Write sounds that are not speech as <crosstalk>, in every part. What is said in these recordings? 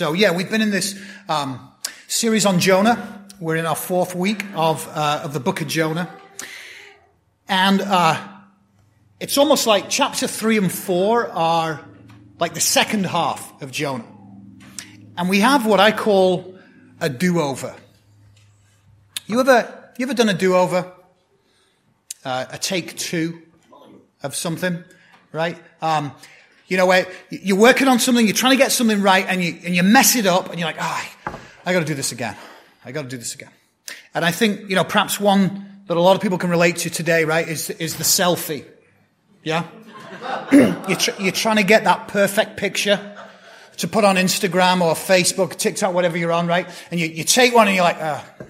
So yeah, we've been in this um, series on Jonah. We're in our fourth week of uh, of the book of Jonah, and uh, it's almost like chapter three and four are like the second half of Jonah, and we have what I call a do-over. You ever you ever done a do-over? Uh, a take two of something, right? Um, you know, where you're working on something, you're trying to get something right, and you, and you mess it up, and you're like, oh, I gotta do this again. I gotta do this again. And I think, you know, perhaps one that a lot of people can relate to today, right, is, is the selfie. Yeah? <clears throat> you're, tr- you're trying to get that perfect picture to put on Instagram or Facebook, TikTok, whatever you're on, right? And you, you take one and you're like, ah, oh,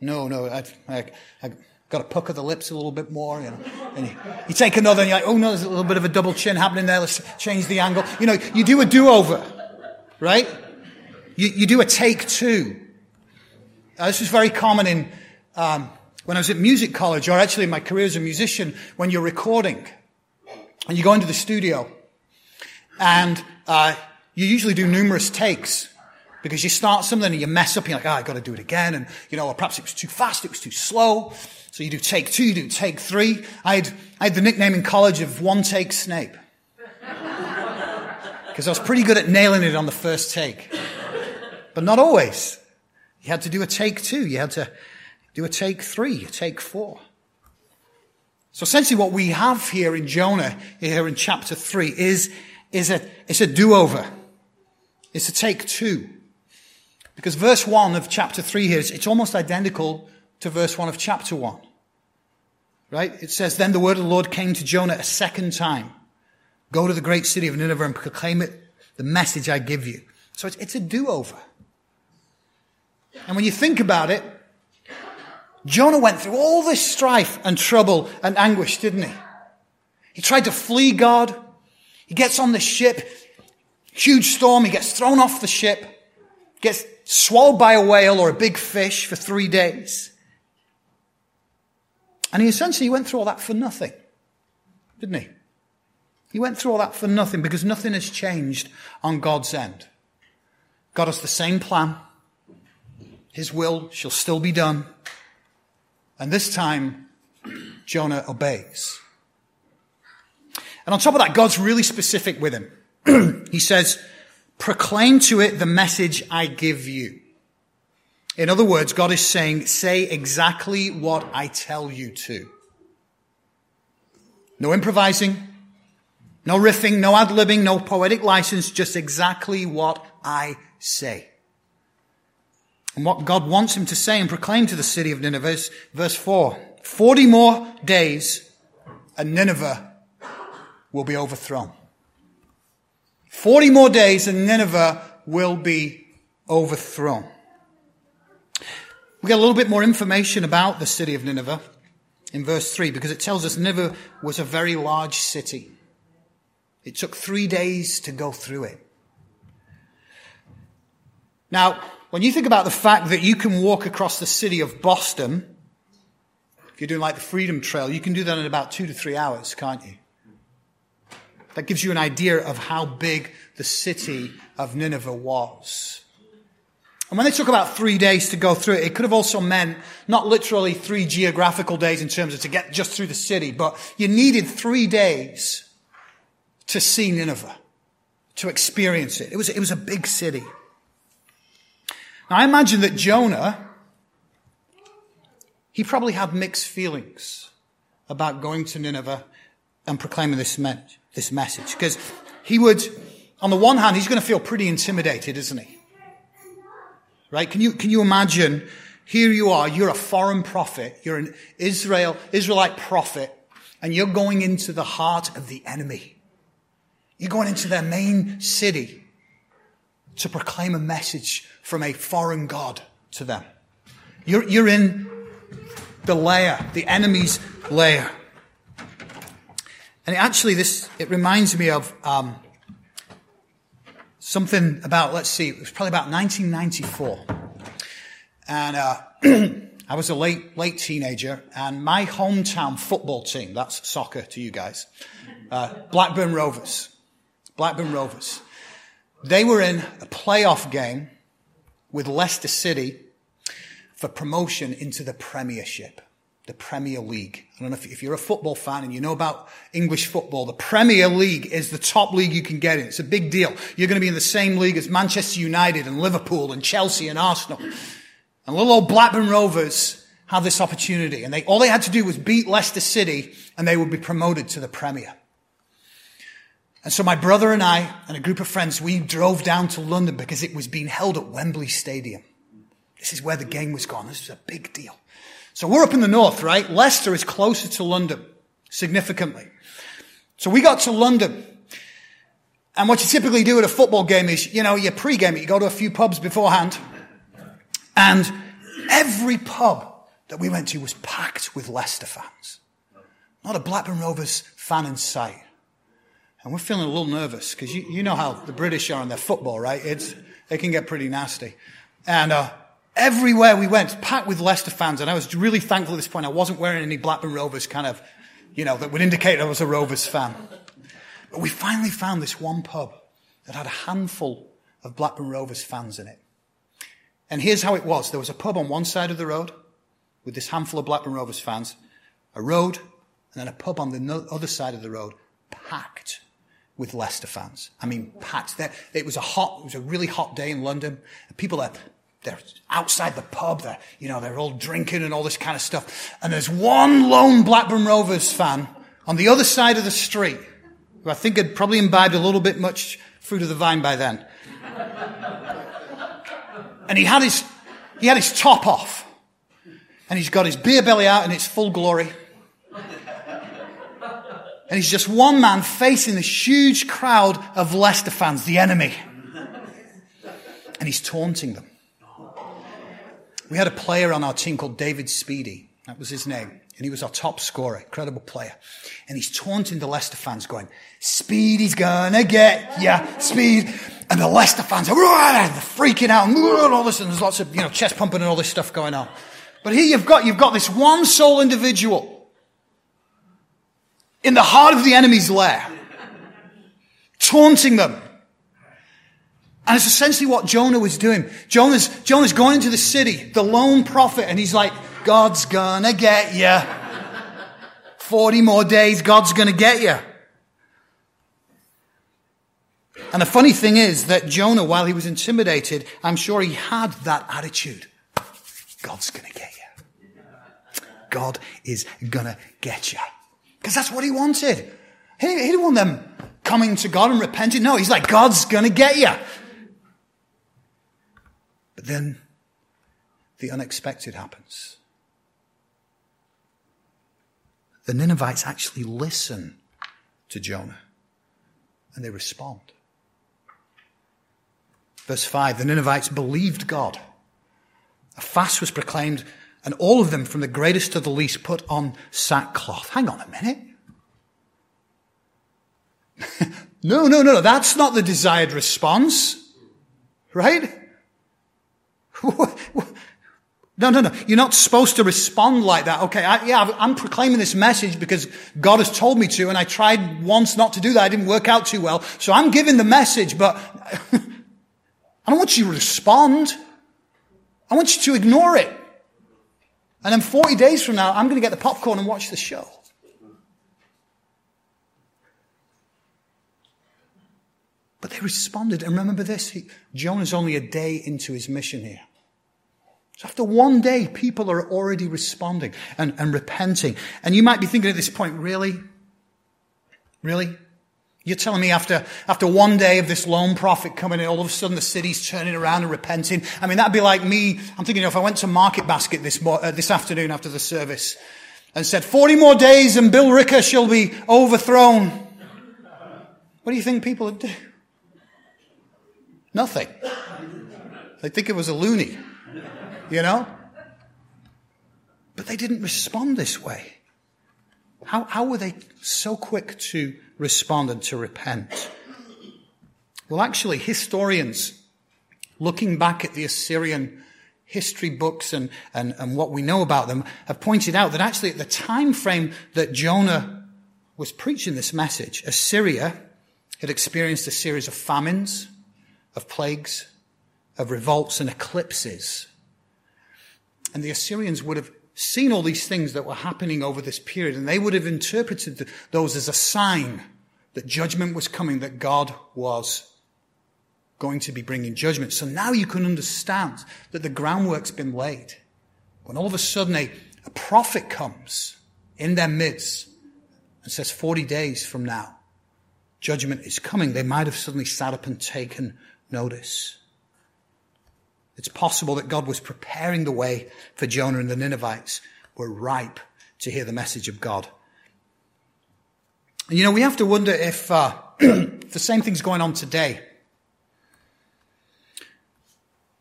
no, no, I, I, I got to pucker the lips a little bit more, you know. And you, you, take another and you're like, oh no, there's a little bit of a double chin happening there. Let's change the angle. You know, you do a do-over, right? You, you do a take two. Uh, this was very common in, um, when I was at music college, or actually in my career as a musician, when you're recording and you go into the studio and, uh, you usually do numerous takes because you start something and you mess up and you're like, ah, oh, I've got to do it again. And, you know, or perhaps it was too fast, it was too slow. So you do take two, you do take three. I had, I had the nickname in college of one take Snape. <laughs> Because I was pretty good at nailing it on the first take. But not always. You had to do a take two. You had to do a take three, a take four. So essentially what we have here in Jonah, here in chapter three, is, is a, it's a do-over. It's a take two. Because verse one of chapter three here, it's almost identical to verse 1 of chapter 1. Right? It says, Then the word of the Lord came to Jonah a second time. Go to the great city of Nineveh and proclaim it, the message I give you. So it's, it's a do-over. And when you think about it, Jonah went through all this strife and trouble and anguish, didn't he? He tried to flee God. He gets on the ship. Huge storm. He gets thrown off the ship. Gets swallowed by a whale or a big fish for three days. And he essentially went through all that for nothing, didn't he? He went through all that for nothing because nothing has changed on God's end. God has the same plan. His will shall still be done. And this time, Jonah obeys. And on top of that, God's really specific with him. <clears throat> he says, proclaim to it the message I give you. In other words, God is saying, say exactly what I tell you to. No improvising, no riffing, no ad-libbing, no poetic license, just exactly what I say. And what God wants him to say and proclaim to the city of Nineveh is verse 4. 40 more days and Nineveh will be overthrown. 40 more days and Nineveh will be overthrown. We get a little bit more information about the city of Nineveh in verse 3 because it tells us Nineveh was a very large city. It took three days to go through it. Now, when you think about the fact that you can walk across the city of Boston, if you're doing like the Freedom Trail, you can do that in about two to three hours, can't you? That gives you an idea of how big the city of Nineveh was. And when they talk about three days to go through it, it could have also meant not literally three geographical days in terms of to get just through the city, but you needed three days to see Nineveh, to experience it. It was, it was a big city. Now I imagine that Jonah, he probably had mixed feelings about going to Nineveh and proclaiming this, me- this message. Because he would, on the one hand, he's going to feel pretty intimidated, isn't he? Right? Can you, can you imagine? Here you are, you're a foreign prophet, you're an Israel, Israelite prophet, and you're going into the heart of the enemy. You're going into their main city to proclaim a message from a foreign God to them. You're, you're in the lair, the enemy's lair. And actually, this, it reminds me of, um, something about, let's see, it was probably about 1994. And, uh, <clears throat> I was a late, late teenager and my hometown football team, that's soccer to you guys, uh, Blackburn Rovers. Blackburn Rovers. They were in a playoff game with Leicester City for promotion into the Premiership, the Premier League. I don't know if, if, you're a football fan and you know about English football, the Premier League is the top league you can get in. It's a big deal. You're going to be in the same league as Manchester United and Liverpool and Chelsea and Arsenal. And little old Blackburn Rovers had this opportunity and they, all they had to do was beat Leicester City and they would be promoted to the Premier. And so my brother and I and a group of friends, we drove down to London because it was being held at Wembley Stadium. This is where the game was gone. This was a big deal. So we're up in the north, right? Leicester is closer to London, significantly. So we got to London. And what you typically do at a football game is, you know, you pre-game it, you go to a few pubs beforehand. And every pub that we went to was packed with Leicester fans. Not a Blackburn Rovers fan in sight. And we're feeling a little nervous because you, you know how the British are in their football, right? It's, it can get pretty nasty. And, uh, everywhere we went, packed with Leicester fans. And I was really thankful at this point I wasn't wearing any Blackburn Rovers kind of, you know, that would indicate I was a Rovers fan. But we finally found this one pub that had a handful of Blackburn Rovers fans in it. And here's how it was. There was a pub on one side of the road with this handful of Blackburn Rovers fans, a road, and then a pub on the other side of the road packed with Leicester fans. I mean, packed. It was a hot, it was a really hot day in London. People are, they're outside the pub. They're, you know, they're all drinking and all this kind of stuff. And there's one lone Blackburn Rovers fan on the other side of the street who I think had probably imbibed a little bit much fruit of the vine by then. and he had his, he had his top off. And he's got his beer belly out in its full glory. And he's just one man facing this huge crowd of Leicester fans, the enemy. And he's taunting them. We had a player on our team called David Speedie. That was his name. And he was our top scorer, incredible player. And he's taunting the Leicester fans going, Speedie's gonna get ya, Speed. And the Leicester fans are they're freaking out and all this, and there's lots of, you know, chest pumping and all this stuff going on. But here you've got, you've got this one sole individual in the heart of the enemy's lair, taunting them. And it's essentially what Jonah was doing. Jonah's, Jonah's going into the city, the lone prophet, and he's like, God's gonna get you. 40 more days, God's gonna get you. And the funny thing is that Jonah, while he was intimidated, I'm sure he had that attitude. God's gonna get you. God is gonna get you. Because that's what he wanted. He, he didn't want them coming to God and repenting. No, he's like, God's to get you. But then the unexpected happens. The Ninevites actually listen to Jonah and they respond. Verse 5 the Ninevites believed God. A fast was proclaimed and all of them, from the greatest to the least, put on sackcloth. Hang on a minute. <laughs> no, no, no, that's not the desired response. Right? No, no, no. You're not supposed to respond like that. Okay, I, yeah, I'm proclaiming this message because God has told me to, and I tried once not to do that. I didn't work out too well. So I'm giving the message, but <laughs> I don't want you to respond. I want you to ignore it. And then 40 days from now, I'm going to get the popcorn and watch the show. But they responded. And remember this, he, Jonah's only a day into his mission here. So after one day, people are already responding and, and repenting. And you might be thinking at this point, really? Really? You're telling me after, after one day of this lone prophet coming in, all of a sudden the city's turning around and repenting. I mean, that'd be like me. I'm thinking, you know, if I went to Market Basket this, uh, this afternoon after the service and said, 40 more days and Billerica shall be overthrown. What do you think people would do? Nothing. They think it was a loony, you know? But they didn't respond this way. How, how were they so quick to respond and to repent? Well, actually, historians, looking back at the Assyrian history books and, and, and what we know about them, have pointed out that actually at the time frame that Jonah was preaching this message, Assyria had experienced a series of famines, of plagues, of revolts and eclipses. And the Assyrians would have seen all these things that were happening over this period, and they would have interpreted those as a sign that judgment was coming, that God was going to be bringing judgment. So now you can understand that the groundwork's been laid. When all of a sudden a, a prophet comes in their midst and says 40 days from now, judgment is coming, they might have suddenly sat up and taken notice. It's possible that God was preparing the way for Jonah and the Ninevites were ripe to hear the message of God. And you know, we have to wonder if uh, <clears throat> the same thing's going on today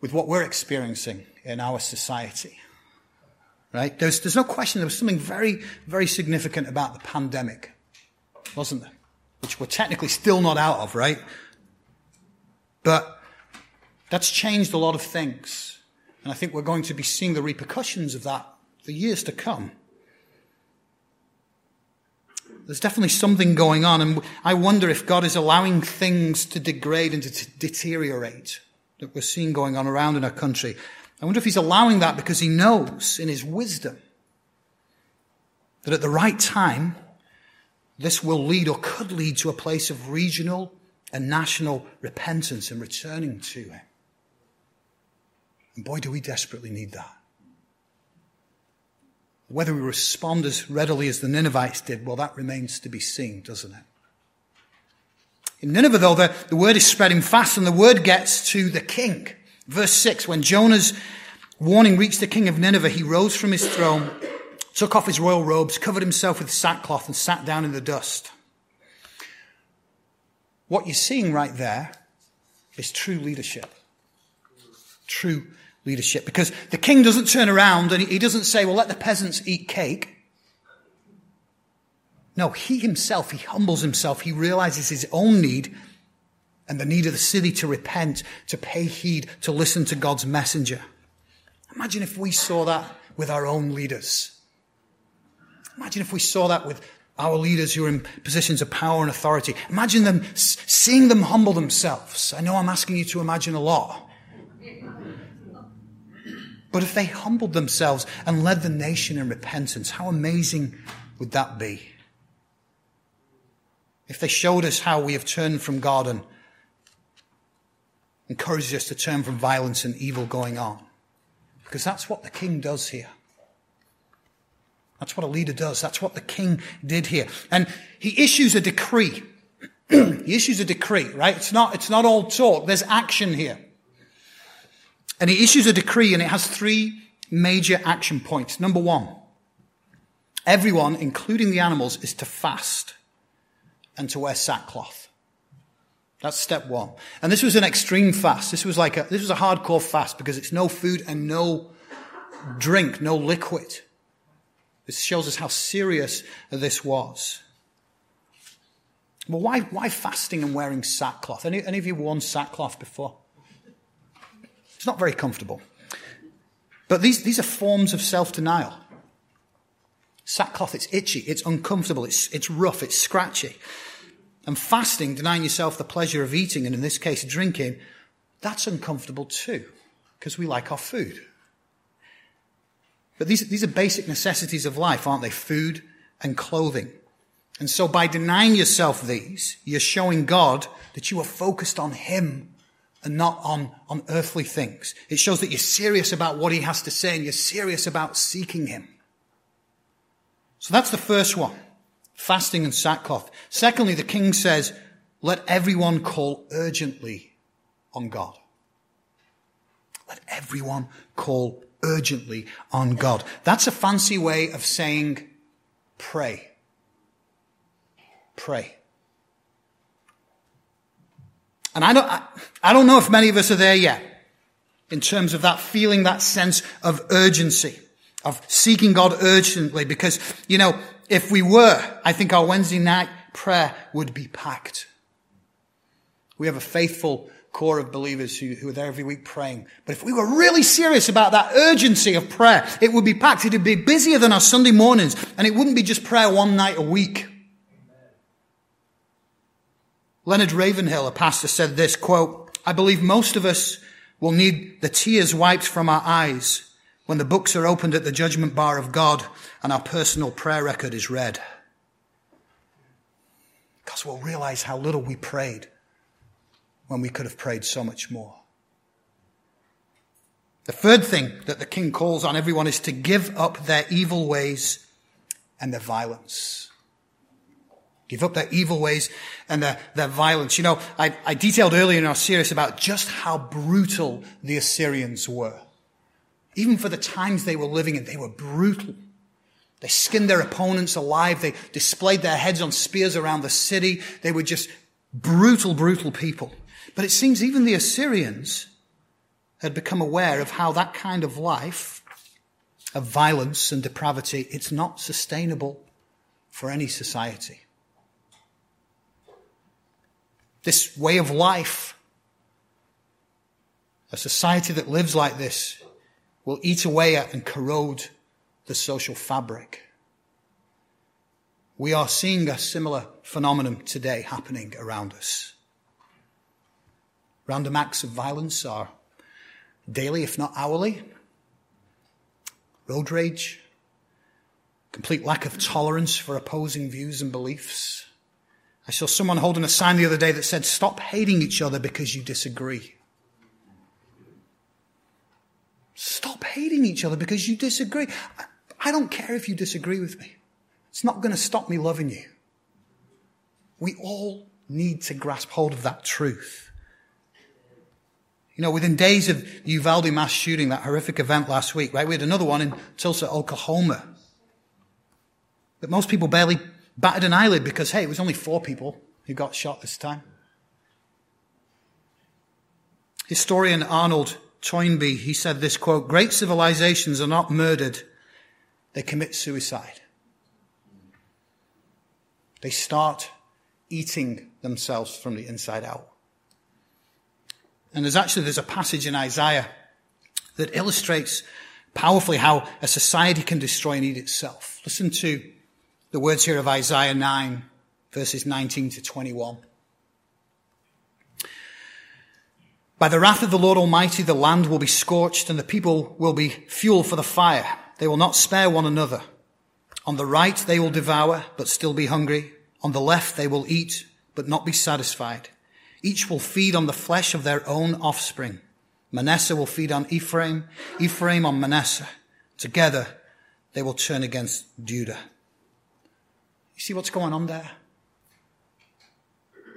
with what we're experiencing in our society. Right? There's, there's no question there was something very, very significant about the pandemic, wasn't there? Which we're technically still not out of, right? But that's changed a lot of things. And I think we're going to be seeing the repercussions of that for years to come. There's definitely something going on, and I wonder if God is allowing things to degrade and to deteriorate that we're seeing going on around in our country. I wonder if He's allowing that because He knows in His wisdom that at the right time, this will lead or could lead to a place of regional and national repentance and returning to Him. And boy, do we desperately need that. Whether we respond as readily as the Ninevites did, well, that remains to be seen, doesn't it? In Nineveh, though, the, the word is spreading fast and the word gets to the king. Verse 6, when Jonah's warning reached the king of Nineveh, he rose from his throne, took off his royal robes, covered himself with sackcloth, and sat down in the dust. What you're seeing right there is true leadership. True leadership. Because the king doesn't turn around and he doesn't say, well, let the peasants eat cake. No, he himself, he humbles himself. He realizes his own need and the need of the city to repent, to pay heed, to listen to God's messenger. Imagine if we saw that with our own leaders. Imagine if we saw that with our leaders who are in positions of power and authority. Imagine them, seeing them humble themselves. I know I'm asking you to imagine a lot. But if they humbled themselves and led the nation in repentance, how amazing would that be? If they showed us how we have turned from God and encouraged us to turn from violence and evil going on. Because that's what the king does here. That's what a leader does. That's what the king did here. And he issues a decree. <clears throat> he issues a decree, right? It's not, it's not all talk. There's action here. And he issues a decree and it has three major action points. Number one, everyone, including the animals, is to fast and to wear sackcloth. That's step one. And this was an extreme fast. This was like a, this was a hardcore fast because it's no food and no drink, no liquid. This shows us how serious this was. Well, why, why fasting and wearing sackcloth? Any, any of you worn sackcloth before? It's not very comfortable. But these, these are forms of self denial. Sackcloth, it's itchy, it's uncomfortable, it's, it's rough, it's scratchy. And fasting, denying yourself the pleasure of eating, and in this case, drinking, that's uncomfortable too, because we like our food. But these, these are basic necessities of life, aren't they? Food and clothing. And so by denying yourself these, you're showing God that you are focused on Him and not on, on earthly things. It shows that you're serious about what he has to say and you're serious about seeking him. So that's the first one. Fasting and sackcloth. Secondly, the king says, let everyone call urgently on God. Let everyone call urgently on God. That's a fancy way of saying pray. Pray. And I don't, I, I don't know if many of us are there yet in terms of that feeling, that sense of urgency, of seeking God urgently. Because, you know, if we were, I think our Wednesday night prayer would be packed. We have a faithful core of believers who, who are there every week praying. But if we were really serious about that urgency of prayer, it would be packed. It would be busier than our Sunday mornings. And it wouldn't be just prayer one night a week. Leonard Ravenhill, a pastor, said this quote, I believe most of us will need the tears wiped from our eyes when the books are opened at the judgment bar of God and our personal prayer record is read. Because we'll realize how little we prayed when we could have prayed so much more. The third thing that the king calls on everyone is to give up their evil ways and their violence. Give up their evil ways and their, their violence. You know, I, I detailed earlier in our series about just how brutal the Assyrians were. Even for the times they were living in, they were brutal. They skinned their opponents alive. They displayed their heads on spears around the city. They were just brutal, brutal people. But it seems even the Assyrians had become aware of how that kind of life, of violence and depravity, it's not sustainable for any society. This way of life, a society that lives like this, will eat away at and corrode the social fabric. We are seeing a similar phenomenon today happening around us. Random acts of violence are daily, if not hourly. Road rage, complete lack of tolerance for opposing views and beliefs. I saw someone holding a sign the other day that said, Stop hating each other because you disagree. Stop hating each other because you disagree. I don't care if you disagree with me. It's not going to stop me loving you. We all need to grasp hold of that truth. You know, within days of Uvalde mass shooting, that horrific event last week, right? We had another one in Tulsa, Oklahoma. But most people barely batted an eyelid because, hey, it was only four people who got shot this time. Historian Arnold Toynbee, he said this quote, great civilizations are not murdered, they commit suicide. They start eating themselves from the inside out. And there's actually, there's a passage in Isaiah that illustrates powerfully how a society can destroy and eat itself. Listen to the words here of Isaiah 9, verses 19 to 21. By the wrath of the Lord Almighty, the land will be scorched and the people will be fuel for the fire. They will not spare one another. On the right, they will devour, but still be hungry. On the left, they will eat, but not be satisfied. Each will feed on the flesh of their own offspring. Manasseh will feed on Ephraim, Ephraim on Manasseh. Together, they will turn against Judah. You see what's going on there?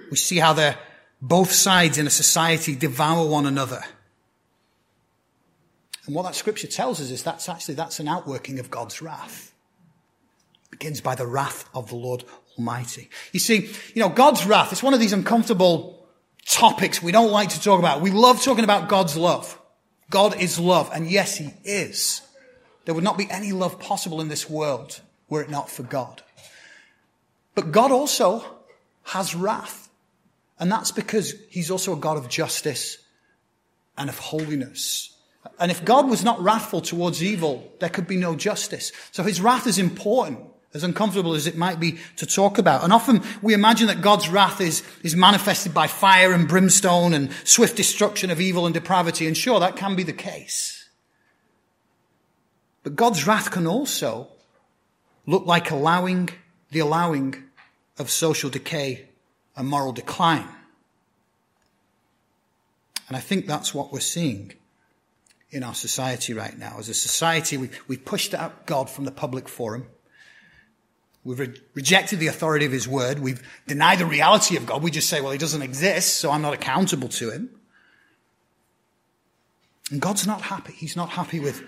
We see how they're both sides in a society devour one another. And what that scripture tells us is that's actually, that's an outworking of God's wrath. It begins by the wrath of the Lord Almighty. You see, you know, God's wrath, it's one of these uncomfortable topics we don't like to talk about. We love talking about God's love. God is love. And yes, He is. There would not be any love possible in this world were it not for God. But God also has wrath. And that's because he's also a God of justice and of holiness. And if God was not wrathful towards evil, there could be no justice. So his wrath is important, as uncomfortable as it might be to talk about. And often we imagine that God's wrath is, is manifested by fire and brimstone and swift destruction of evil and depravity. And sure, that can be the case. But God's wrath can also look like allowing the allowing of social decay and moral decline. And I think that's what we're seeing in our society right now. As a society, we, we've pushed out God from the public forum. We've re- rejected the authority of his word. We've denied the reality of God. We just say, well, he doesn't exist, so I'm not accountable to him. And God's not happy. He's not happy with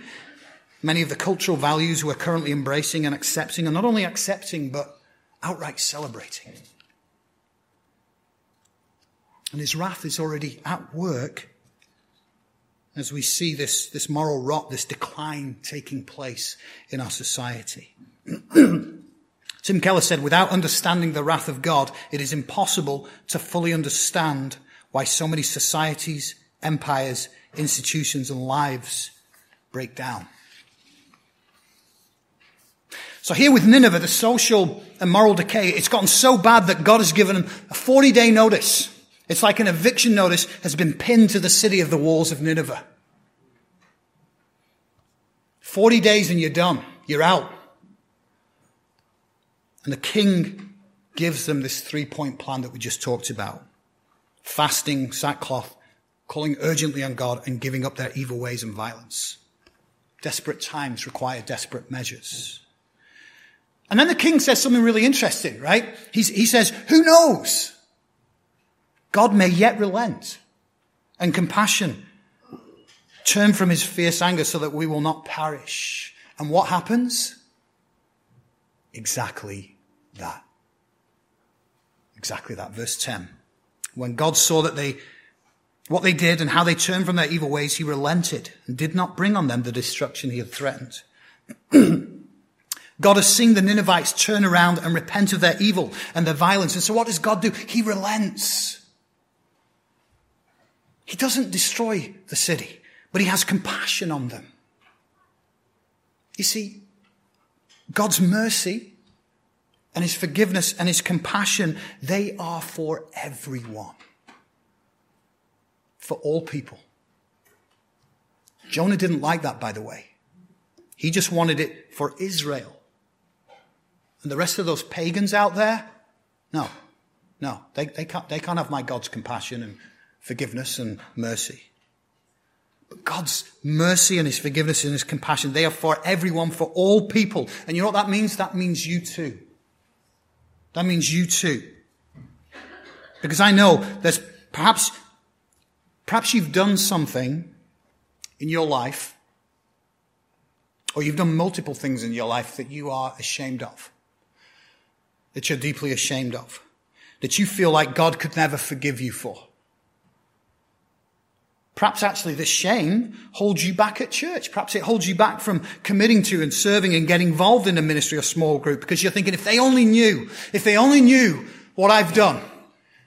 many of the cultural values we're currently embracing and accepting, are not only accepting, but outright celebrating. And his wrath is already at work as we see this, this moral rot, this decline taking place in our society. <clears throat> Tim Keller said, without understanding the wrath of God, it is impossible to fully understand why so many societies, empires, institutions, and lives break down. So here with Nineveh, the social and moral decay, it's gotten so bad that God has given them a 40 day notice It's like an eviction notice has been pinned to the city of the walls of Nineveh. 40 days and you're done. You're out. And the king gives them this three point plan that we just talked about. Fasting, sackcloth, calling urgently on God and giving up their evil ways and violence. Desperate times require desperate measures. And then the king says something really interesting, right? He's, he says, who knows? God may yet relent and compassion turn from his fierce anger so that we will not perish. And what happens? Exactly that. Exactly that. Verse 10. When God saw that they, what they did and how they turned from their evil ways, he relented and did not bring on them the destruction he had threatened. <clears throat> God has seen the Ninevites turn around and repent of their evil and their violence. And so what does God do? He relents. He doesn't destroy the city, but he has compassion on them. You see, God's mercy and his forgiveness and his compassion, they are for everyone. For all people. Jonah didn't like that, by the way. He just wanted it for Israel. And the rest of those pagans out there, no, no, they, they, can't, they can't have my God's compassion and forgiveness and mercy. But God's mercy and His forgiveness and His compassion, they are for everyone, for all people. And you know what that means? That means you too. That means you too. Because I know there's perhaps, perhaps you've done something in your life, or you've done multiple things in your life that you are ashamed of that you're deeply ashamed of, that you feel like God could never forgive you for. Perhaps actually this shame holds you back at church. Perhaps it holds you back from committing to and serving and getting involved in a ministry or small group because you're thinking, if they only knew, if they only knew what I've done,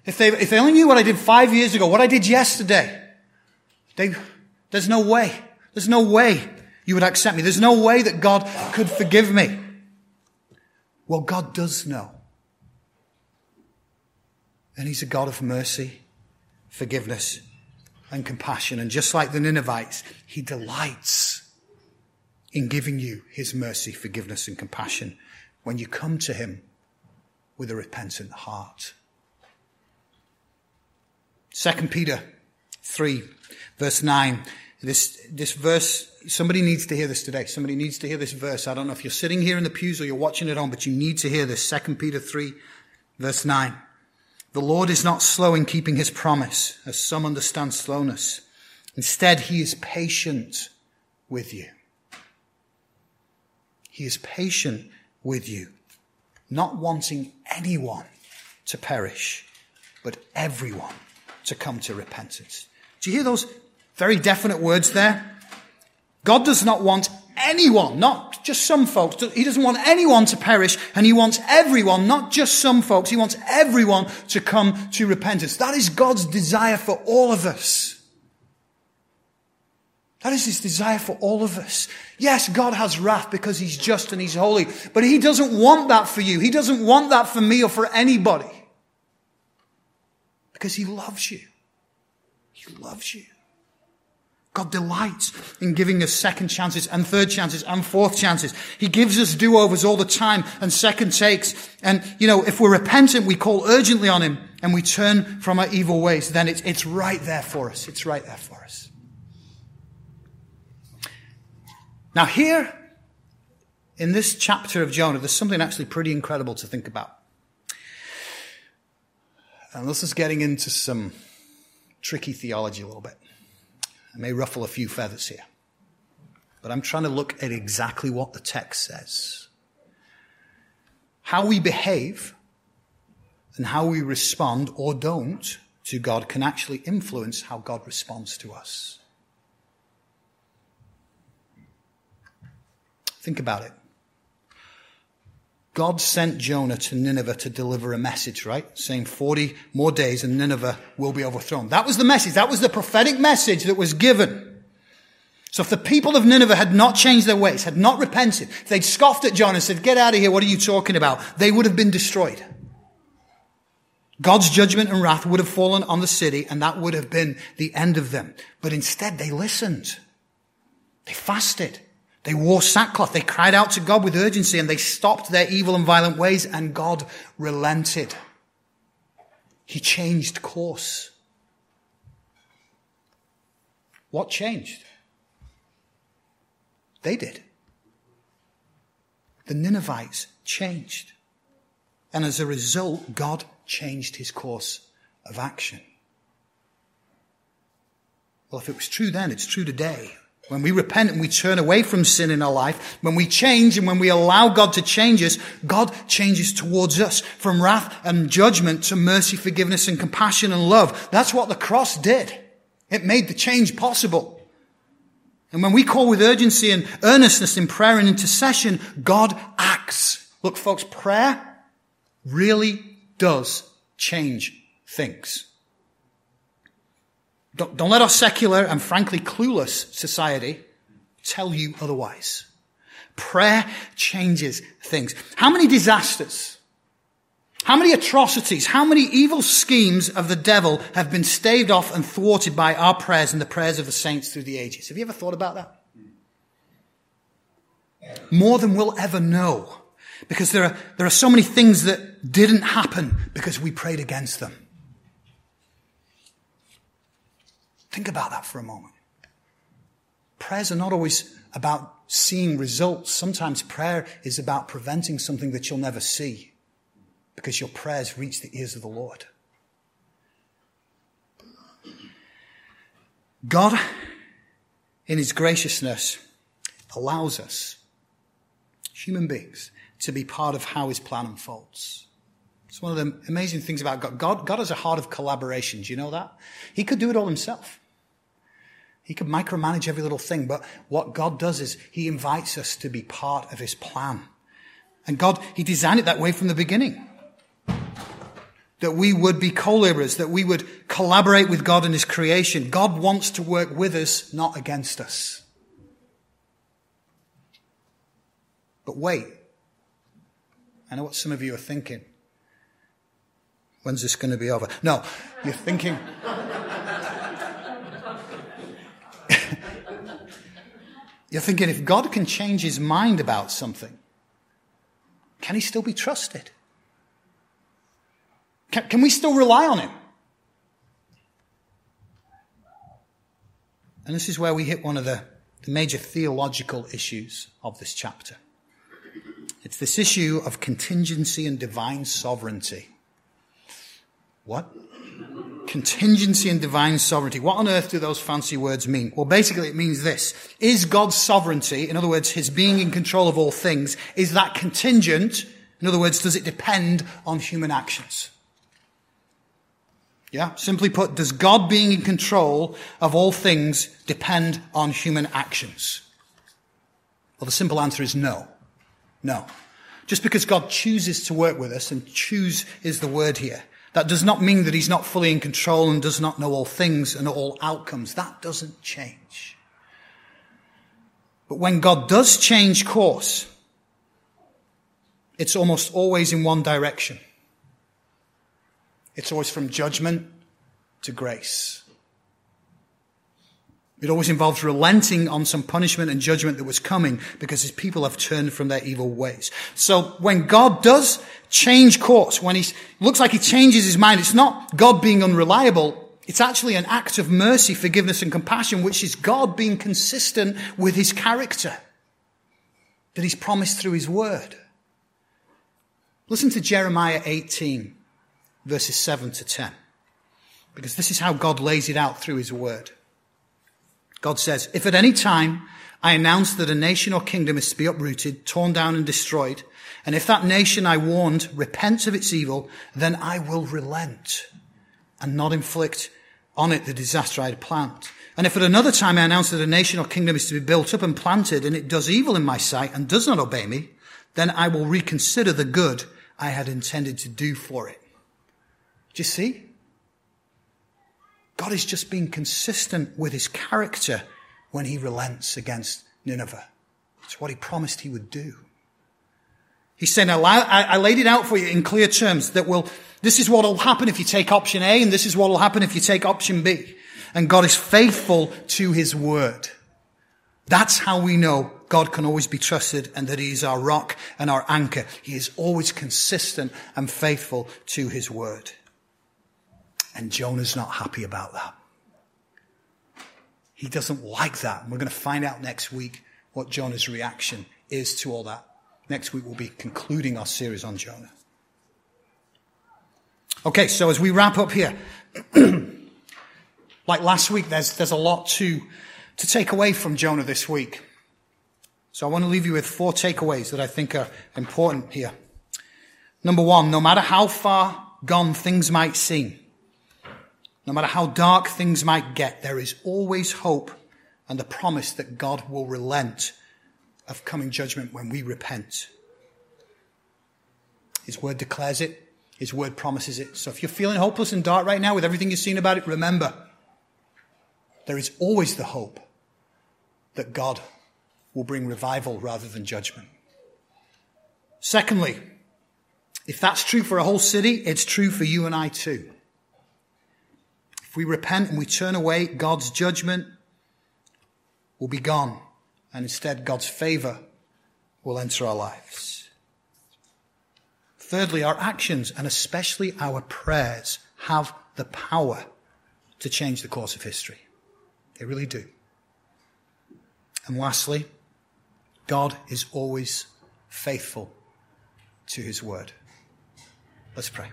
if they, if they only knew what I did five years ago, what I did yesterday, they, there's no way, there's no way you would accept me. There's no way that God could forgive me. Well, God does know. And he's a God of mercy, forgiveness, and compassion. And just like the Ninevites, he delights in giving you his mercy, forgiveness, and compassion when you come to him with a repentant heart. 2 Peter 3, verse 9. This, this verse, somebody needs to hear this today. Somebody needs to hear this verse. I don't know if you're sitting here in the pews or you're watching it on, but you need to hear this. 2 Peter 3, verse 9. The Lord is not slow in keeping his promise, as some understand slowness. Instead, he is patient with you. He is patient with you, not wanting anyone to perish, but everyone to come to repentance. Do you hear those very definite words there? God does not want anyone, not just some folks. He doesn't want anyone to perish, and he wants everyone, not just some folks. He wants everyone to come to repentance. That is God's desire for all of us. That is his desire for all of us. Yes, God has wrath because he's just and he's holy, but he doesn't want that for you. He doesn't want that for me or for anybody. Because he loves you. He loves you. God delights in giving us second chances and third chances and fourth chances. He gives us do-overs all the time and second takes. And, you know, if we're repentant, we call urgently on Him and we turn from our evil ways, then it's, it's right there for us. It's right there for us. Now here, in this chapter of Jonah, there's something actually pretty incredible to think about. And this is getting into some tricky theology a little bit. I may ruffle a few feathers here, but I'm trying to look at exactly what the text says. How we behave and how we respond or don't to God can actually influence how God responds to us. Think about it. God sent Jonah to Nineveh to deliver a message, right? Saying 40 more days and Nineveh will be overthrown. That was the message. That was the prophetic message that was given. So if the people of Nineveh had not changed their ways, had not repented, if they'd scoffed at Jonah and said, get out of here, what are you talking about? They would have been destroyed. God's judgment and wrath would have fallen on the city and that would have been the end of them. But instead they listened. They fasted. They wore sackcloth. They cried out to God with urgency and they stopped their evil and violent ways and God relented. He changed course. What changed? They did. The Ninevites changed. And as a result, God changed his course of action. Well, if it was true then, it's true today. When we repent and we turn away from sin in our life, when we change and when we allow God to change us, God changes towards us from wrath and judgment to mercy, forgiveness and compassion and love. That's what the cross did. It made the change possible. And when we call with urgency and earnestness in prayer and intercession, God acts. Look, folks, prayer really does change things. Don't, don't let our secular and frankly clueless society tell you otherwise. Prayer changes things. How many disasters, how many atrocities, how many evil schemes of the devil have been staved off and thwarted by our prayers and the prayers of the saints through the ages? Have you ever thought about that? More than we'll ever know. Because there are, there are so many things that didn't happen because we prayed against them. Think about that for a moment. Prayers are not always about seeing results. Sometimes prayer is about preventing something that you'll never see because your prayers reach the ears of the Lord. God, in His graciousness, allows us, human beings, to be part of how His plan unfolds. It's one of the amazing things about God. God, God has a heart of collaboration. Do you know that? He could do it all himself. He could micromanage every little thing, but what God does is He invites us to be part of His plan. And God, He designed it that way from the beginning. That we would be co-laborers, that we would collaborate with God in His creation. God wants to work with us, not against us. But wait. I know what some of you are thinking. When's this going to be over? No, you're thinking. You're thinking if God can change his mind about something, can he still be trusted? Can, can we still rely on him? And this is where we hit one of the, the major theological issues of this chapter. It's this issue of contingency and divine sovereignty. What? contingency and divine sovereignty. What on earth do those fancy words mean? Well, basically it means this. Is God's sovereignty, in other words, his being in control of all things, is that contingent? In other words, does it depend on human actions? Yeah? Simply put, does God being in control of all things depend on human actions? Well, the simple answer is no. No. Just because God chooses to work with us, and choose is the word here, that does not mean that he's not fully in control and does not know all things and all outcomes. That doesn't change. But when God does change course, it's almost always in one direction. It's always from judgment to grace. It always involves relenting on some punishment and judgment that was coming because his people have turned from their evil ways. So when God does change course, when he looks like he changes his mind, it's not God being unreliable. It's actually an act of mercy, forgiveness and compassion, which is God being consistent with his character that he's promised through his word. Listen to Jeremiah 18 verses 7 to 10 because this is how God lays it out through his word. God says, if at any time I announce that a nation or kingdom is to be uprooted, torn down and destroyed, and if that nation I warned repents of its evil, then I will relent and not inflict on it the disaster I had planned. And if at another time I announce that a nation or kingdom is to be built up and planted and it does evil in my sight and does not obey me, then I will reconsider the good I had intended to do for it. Do you see? God is just being consistent with his character when he relents against Nineveh. It's what he promised he would do. He's saying, I laid it out for you in clear terms that will, this is what will happen if you take option A and this is what will happen if you take option B. And God is faithful to his word. That's how we know God can always be trusted and that he is our rock and our anchor. He is always consistent and faithful to his word. And Jonah's not happy about that. He doesn't like that. And we're going to find out next week what Jonah's reaction is to all that. Next week we'll be concluding our series on Jonah. Okay, so as we wrap up here, <clears throat> like last week, there's, there's a lot to, to take away from Jonah this week. So I want to leave you with four takeaways that I think are important here. Number one, no matter how far gone things might seem, no matter how dark things might get, there is always hope and the promise that God will relent of coming judgment when we repent. His word declares it. His word promises it. So if you're feeling hopeless and dark right now with everything you've seen about it, remember, there is always the hope that God will bring revival rather than judgment. Secondly, if that's true for a whole city, it's true for you and I too. If we repent and we turn away, God's judgment will be gone, and instead God's favor will enter our lives. Thirdly, our actions, and especially our prayers, have the power to change the course of history. They really do. And lastly, God is always faithful to his word. Let's pray.